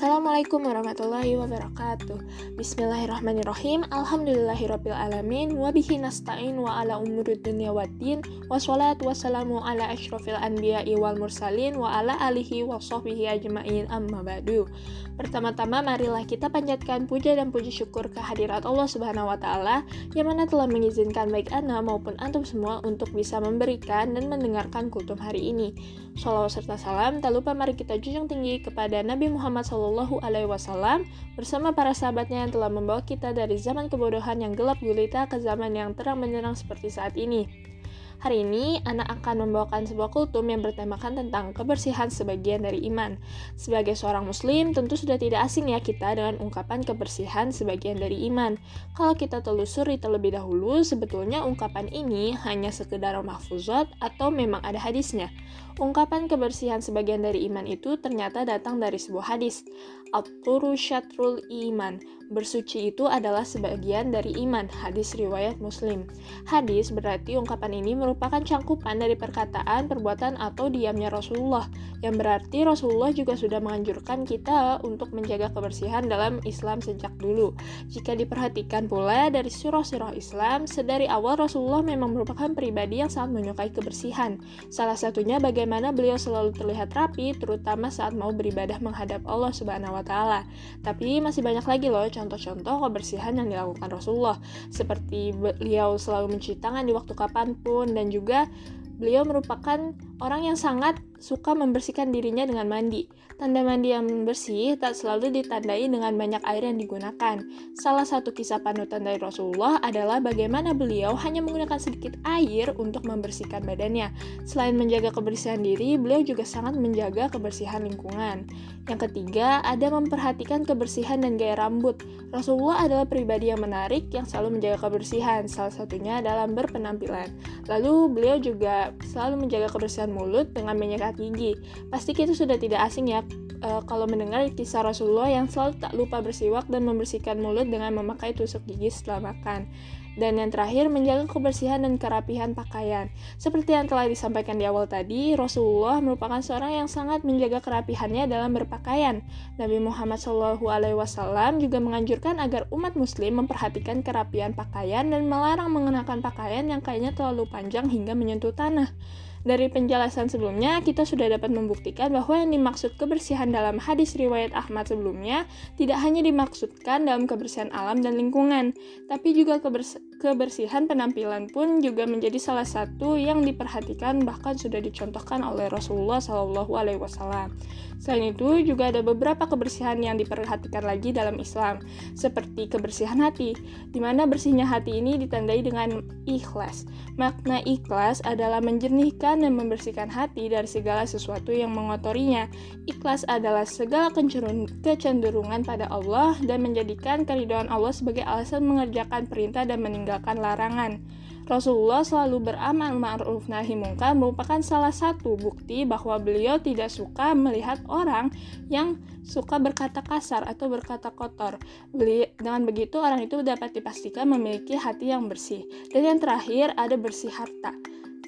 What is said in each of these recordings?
Assalamualaikum warahmatullahi wabarakatuh. Bismillahirrahmanirrahim. Alhamdulillahirabbil alamin Wabihi nasta'in wa ala umurid dunia waddin Wassalatu wassalamu ala ashrafil anbiya'i wal mursalin Wa ala alihi wa sahbihi ajma'in. Amma ba'du. Pertama-tama marilah kita panjatkan puja dan puji syukur kehadirat Allah subhanahu wa ta'ala Yang mana telah mengizinkan baik Ana maupun Antum semua Untuk bisa memberikan dan mendengarkan kultum hari ini. Salawat serta salam Tak lupa mari kita junjung tinggi kepada Nabi Muhammad SAW Shallallahu Alaihi Wasallam bersama para sahabatnya yang telah membawa kita dari zaman kebodohan yang gelap gulita ke zaman yang terang benderang seperti saat ini. Hari ini, anak akan membawakan sebuah kultum yang bertemakan tentang kebersihan sebagian dari iman. Sebagai seorang muslim, tentu sudah tidak asing ya kita dengan ungkapan kebersihan sebagian dari iman. Kalau kita telusuri terlebih dahulu, sebetulnya ungkapan ini hanya sekedar mahfuzat atau memang ada hadisnya. Ungkapan kebersihan sebagian dari iman itu ternyata datang dari sebuah hadis. At-turu syatrul iman. Bersuci itu adalah sebagian dari iman. Hadis riwayat Muslim. Hadis berarti ungkapan ini merupakan cangkupan dari perkataan, perbuatan atau diamnya Rasulullah. Yang berarti Rasulullah juga sudah menganjurkan kita untuk menjaga kebersihan dalam Islam sejak dulu. Jika diperhatikan pula dari surah-surah Islam, sedari awal Rasulullah memang merupakan pribadi yang sangat menyukai kebersihan. Salah satunya bagaimana beliau selalu terlihat rapi, terutama saat mau beribadah menghadap Allah Subhanahu wa Ta'ala. Tapi masih banyak lagi loh contoh-contoh kebersihan yang dilakukan Rasulullah, seperti beliau selalu mencuci tangan di waktu kapan pun, dan juga beliau merupakan orang yang sangat suka membersihkan dirinya dengan mandi. Tanda mandi yang bersih tak selalu ditandai dengan banyak air yang digunakan. Salah satu kisah panutan dari Rasulullah adalah bagaimana beliau hanya menggunakan sedikit air untuk membersihkan badannya. Selain menjaga kebersihan diri, beliau juga sangat menjaga kebersihan lingkungan. Yang ketiga, ada memperhatikan kebersihan dan gaya rambut. Rasulullah adalah pribadi yang menarik yang selalu menjaga kebersihan, salah satunya dalam berpenampilan. Lalu beliau juga selalu menjaga kebersihan mulut dengan menyikat gigi. Pasti kita sudah tidak asing ya uh, kalau mendengar kisah Rasulullah yang selalu tak lupa bersiwak dan membersihkan mulut dengan memakai tusuk gigi setelah makan. Dan yang terakhir, menjaga kebersihan dan kerapihan pakaian. Seperti yang telah disampaikan di awal tadi, Rasulullah merupakan seorang yang sangat menjaga kerapihannya dalam berpakaian. Nabi Muhammad SAW juga menganjurkan agar umat muslim memperhatikan kerapihan pakaian dan melarang mengenakan pakaian yang kayaknya terlalu panjang hingga menyentuh tanah. Dari penjelasan sebelumnya, kita sudah dapat membuktikan bahwa yang dimaksud kebersihan dalam hadis riwayat Ahmad sebelumnya tidak hanya dimaksudkan dalam kebersihan alam dan lingkungan, tapi juga kebers kebersihan penampilan pun juga menjadi salah satu yang diperhatikan bahkan sudah dicontohkan oleh Rasulullah Shallallahu Alaihi Wasallam. Selain itu, juga ada beberapa kebersihan yang diperhatikan lagi dalam Islam, seperti kebersihan hati, di mana bersihnya hati ini ditandai dengan ikhlas. Makna ikhlas adalah menjernihkan dan membersihkan hati dari segala sesuatu yang mengotorinya. Ikhlas adalah segala kecenderungan pada Allah dan menjadikan keridhaan Allah sebagai alasan mengerjakan perintah dan meninggalkan larangan. Rasulullah selalu beramal ma'ruf nahi mungkar merupakan salah satu bukti bahwa beliau tidak suka melihat orang yang suka berkata kasar atau berkata kotor. Dengan begitu orang itu dapat dipastikan memiliki hati yang bersih. Dan yang terakhir ada bersih harta.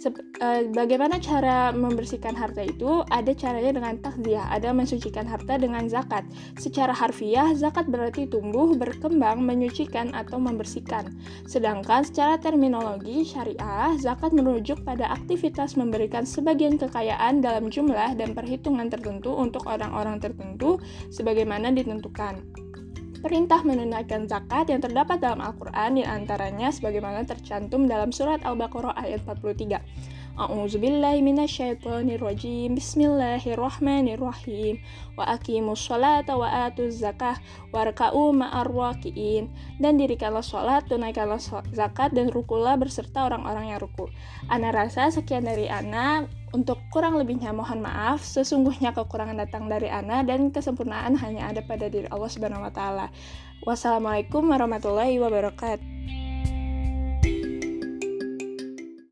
Eh, bagaimana cara membersihkan harta itu? Ada caranya dengan takziah, ada mensucikan harta dengan zakat. Secara harfiah, zakat berarti tumbuh, berkembang, menyucikan atau membersihkan. Sedangkan secara terminologi syariah, zakat merujuk pada aktivitas memberikan sebagian kekayaan dalam jumlah dan perhitungan tertentu untuk orang-orang tertentu sebagaimana ditentukan perintah menunaikan zakat yang terdapat dalam Al-Quran di antaranya sebagaimana tercantum dalam surat Al-Baqarah ayat 43. A'udzubillahi minasyaitonirrajim. Bismillahirrahmanirrahim. Wa aqimus sholata wa atuz zakah warka'u ma'ar waqi'in. Dan dirikanlah sholat, tunaikanlah zakat dan rukulah berserta orang-orang yang ruku. Ana rasa sekian dari Ana. Untuk kurang lebihnya mohon maaf, sesungguhnya kekurangan datang dari Ana dan kesempurnaan hanya ada pada diri Allah Subhanahu wa taala. Wassalamualaikum warahmatullahi wabarakatuh.